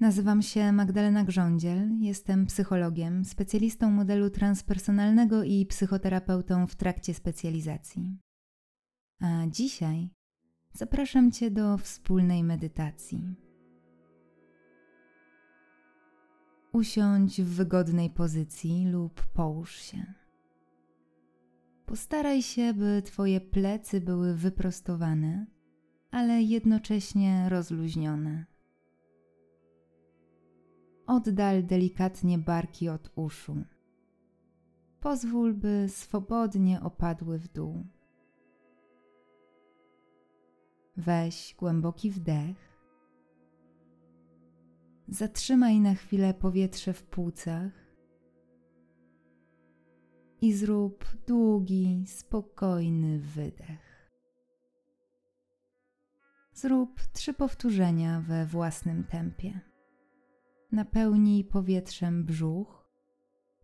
Nazywam się Magdalena Grządziel, jestem psychologiem, specjalistą modelu transpersonalnego i psychoterapeutą w trakcie specjalizacji. A dzisiaj zapraszam Cię do wspólnej medytacji. Usiądź w wygodnej pozycji lub połóż się. Postaraj się, by Twoje plecy były wyprostowane, ale jednocześnie rozluźnione. Oddal delikatnie barki od uszu. Pozwól, by swobodnie opadły w dół. Weź głęboki wdech. Zatrzymaj na chwilę powietrze w płucach i zrób długi, spokojny wydech. Zrób trzy powtórzenia we własnym tempie. Napełnij powietrzem brzuch,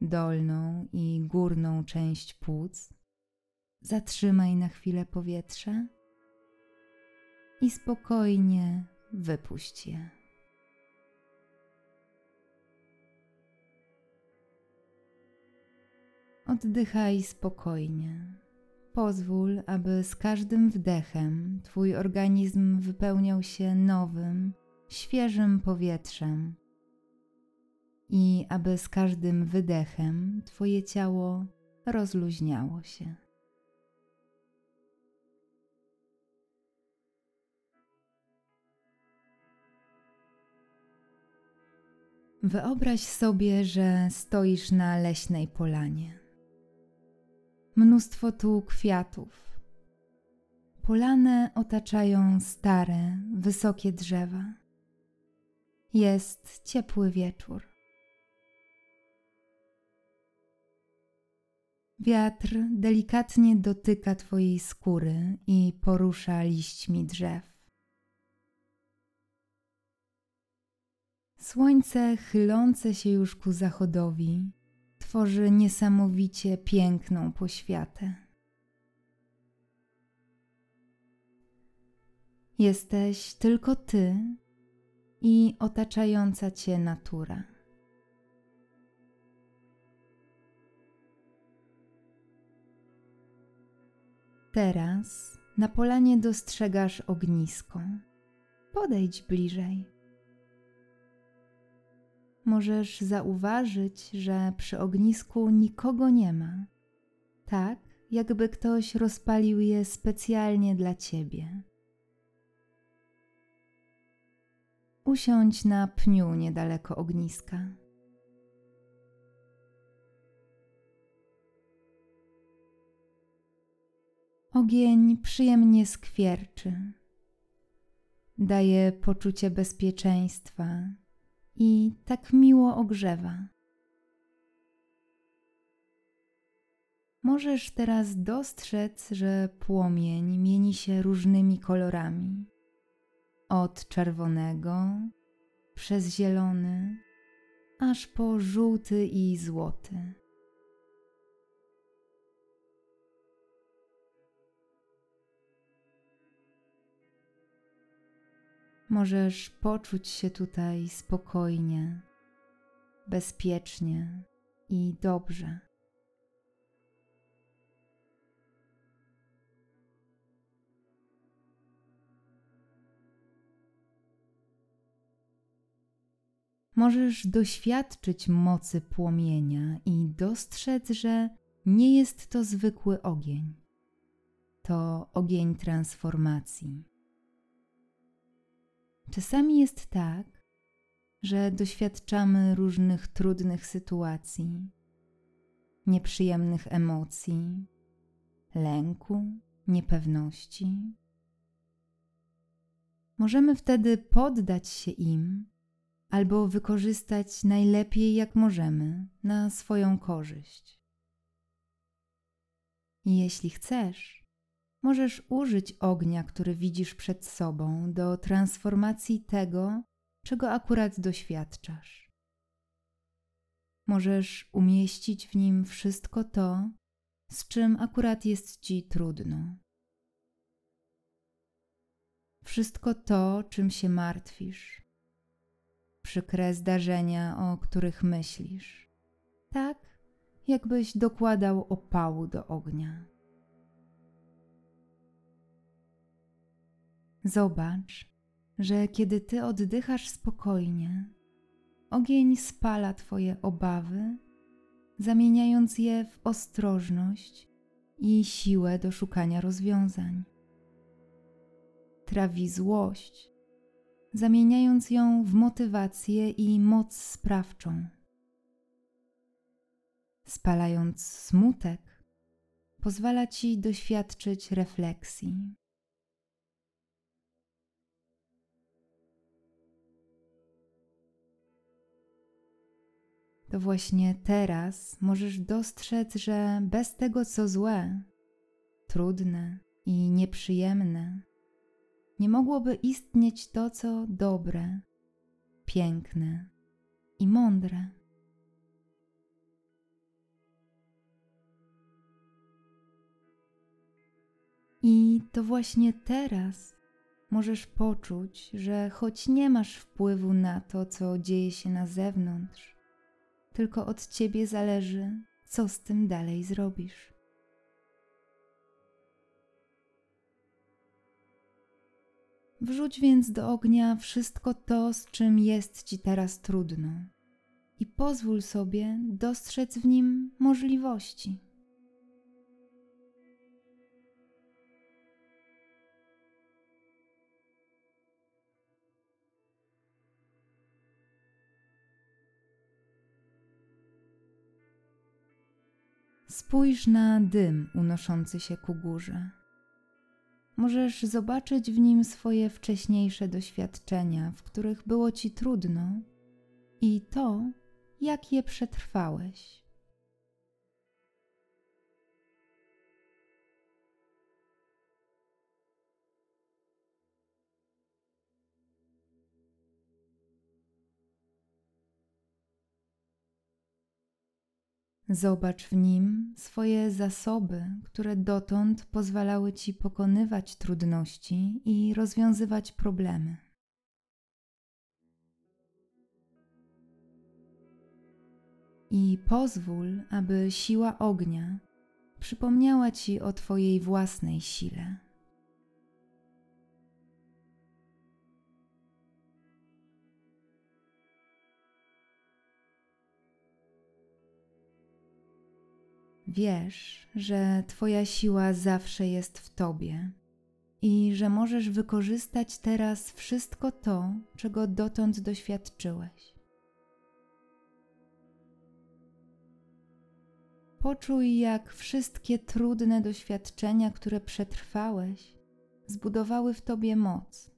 dolną i górną część płuc. Zatrzymaj na chwilę powietrze i spokojnie wypuść je. Oddychaj spokojnie. Pozwól, aby z każdym wdechem Twój organizm wypełniał się nowym, świeżym powietrzem i aby z każdym wydechem Twoje ciało rozluźniało się. Wyobraź sobie, że stoisz na leśnej polanie. Mnóstwo tu kwiatów. Polanę otaczają stare, wysokie drzewa. Jest ciepły wieczór. Wiatr delikatnie dotyka Twojej skóry i porusza liśćmi drzew. Słońce chylące się już ku zachodowi tworzy niesamowicie piękną poświatę. Jesteś tylko Ty i otaczająca Cię natura. Teraz na polanie dostrzegasz ognisko. Podejdź bliżej. Możesz zauważyć, że przy ognisku nikogo nie ma, tak jakby ktoś rozpalił je specjalnie dla ciebie. Usiądź na pniu niedaleko ogniska. Ogień przyjemnie skwierczy, daje poczucie bezpieczeństwa i tak miło ogrzewa. Możesz teraz dostrzec, że płomień mieni się różnymi kolorami. Od czerwonego przez zielony, aż po żółty i złoty. Możesz poczuć się tutaj spokojnie, bezpiecznie i dobrze. Możesz doświadczyć mocy płomienia i dostrzec, że nie jest to zwykły ogień. To ogień transformacji. Czasami jest tak, że doświadczamy różnych trudnych sytuacji, nieprzyjemnych emocji, lęku, niepewności. Możemy wtedy poddać się im albo wykorzystać najlepiej jak możemy na swoją korzyść. Jeśli chcesz, możesz użyć ognia, który widzisz przed sobą, do transformacji tego, czego akurat doświadczasz. Możesz umieścić w nim wszystko to, z czym akurat jest ci trudno. Wszystko to, czym się martwisz. przykre zdarzenia, o których myślisz. Tak, jakbyś dokładał opału do ognia. Zobacz, że kiedy ty oddychasz spokojnie, ogień spala twoje obawy, zamieniając je w ostrożność i siłę do szukania rozwiązań. Trawi złość, zamieniając ją w motywację i moc sprawczą. Spalając smutek, pozwala ci doświadczyć refleksji. To właśnie teraz możesz dostrzec, że bez tego, co złe, trudne i nieprzyjemne, nie mogłoby istnieć to, co dobre, piękne i mądre. I to właśnie teraz możesz poczuć, że choć nie masz wpływu na to, co dzieje się na zewnątrz, tylko od ciebie zależy, co z tym dalej zrobisz. Wrzuć więc do ognia wszystko to, z czym jest ci teraz trudno, i pozwól sobie dostrzec w nim możliwości. Spójrz na dym unoszący się ku górze. Możesz zobaczyć w nim swoje wcześniejsze doświadczenia, w których było ci trudno, i to, jak je przetrwałeś. Zobacz w nim swoje zasoby, które dotąd pozwalały ci pokonywać trudności i rozwiązywać problemy. I pozwól, aby siła ognia przypomniała ci o Twojej własnej sile. Wiesz, że Twoja siła zawsze jest w Tobie i że możesz wykorzystać teraz wszystko to, czego dotąd doświadczyłeś. Poczuj, jak wszystkie trudne doświadczenia, które przetrwałeś, zbudowały w Tobie moc.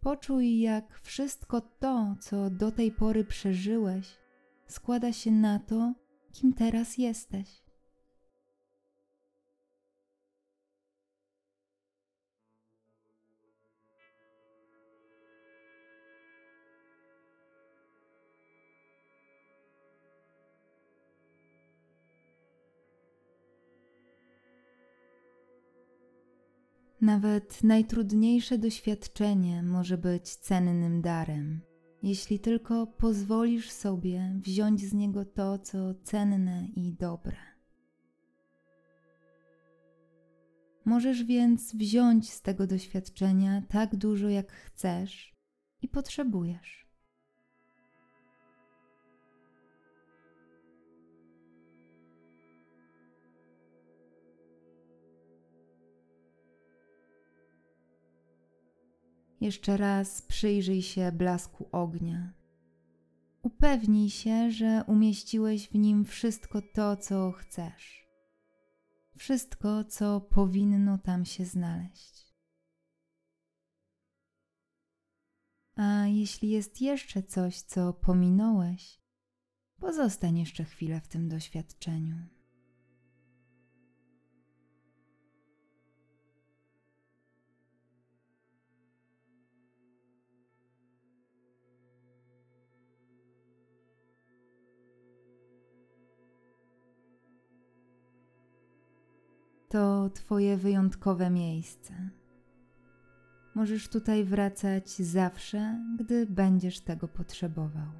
Poczuj, jak wszystko to, co do tej pory przeżyłeś, składa się na to, kim teraz jesteś. Nawet najtrudniejsze doświadczenie może być cennym darem jeśli tylko pozwolisz sobie wziąć z niego to, co cenne i dobre. Możesz więc wziąć z tego doświadczenia tak dużo, jak chcesz i potrzebujesz. Jeszcze raz przyjrzyj się blasku ognia. Upewnij się, że umieściłeś w nim wszystko to, co chcesz. Wszystko, co powinno tam się znaleźć. A jeśli jest jeszcze coś, co pominąłeś, pozostań jeszcze chwilę w tym doświadczeniu. To Twoje wyjątkowe miejsce. Możesz tutaj wracać zawsze, gdy będziesz tego potrzebował.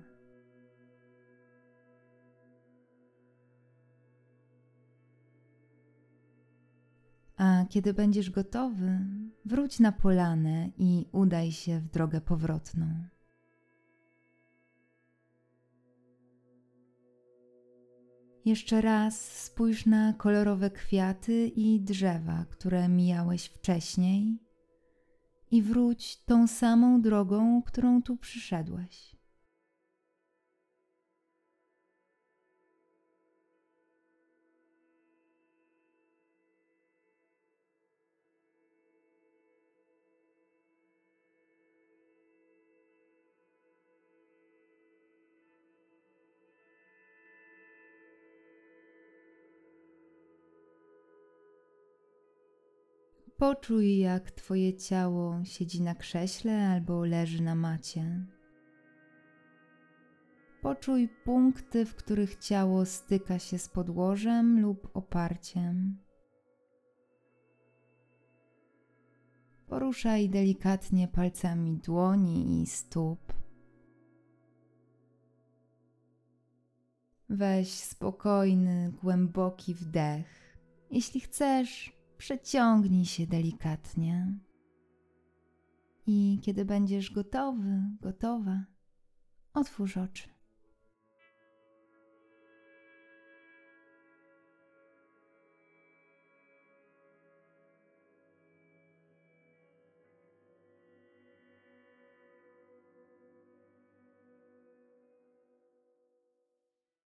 A kiedy będziesz gotowy, wróć na polanę i udaj się w drogę powrotną. Jeszcze raz spójrz na kolorowe kwiaty i drzewa, które mijałeś wcześniej, i wróć tą samą drogą, którą tu przyszedłeś. Poczuj, jak Twoje ciało siedzi na krześle albo leży na macie. Poczuj punkty, w których ciało styka się z podłożem lub oparciem. Poruszaj delikatnie palcami dłoni i stóp. Weź spokojny, głęboki wdech. Jeśli chcesz, przeciągnij się delikatnie. I kiedy będziesz gotowy, gotowa, otwórz oczy.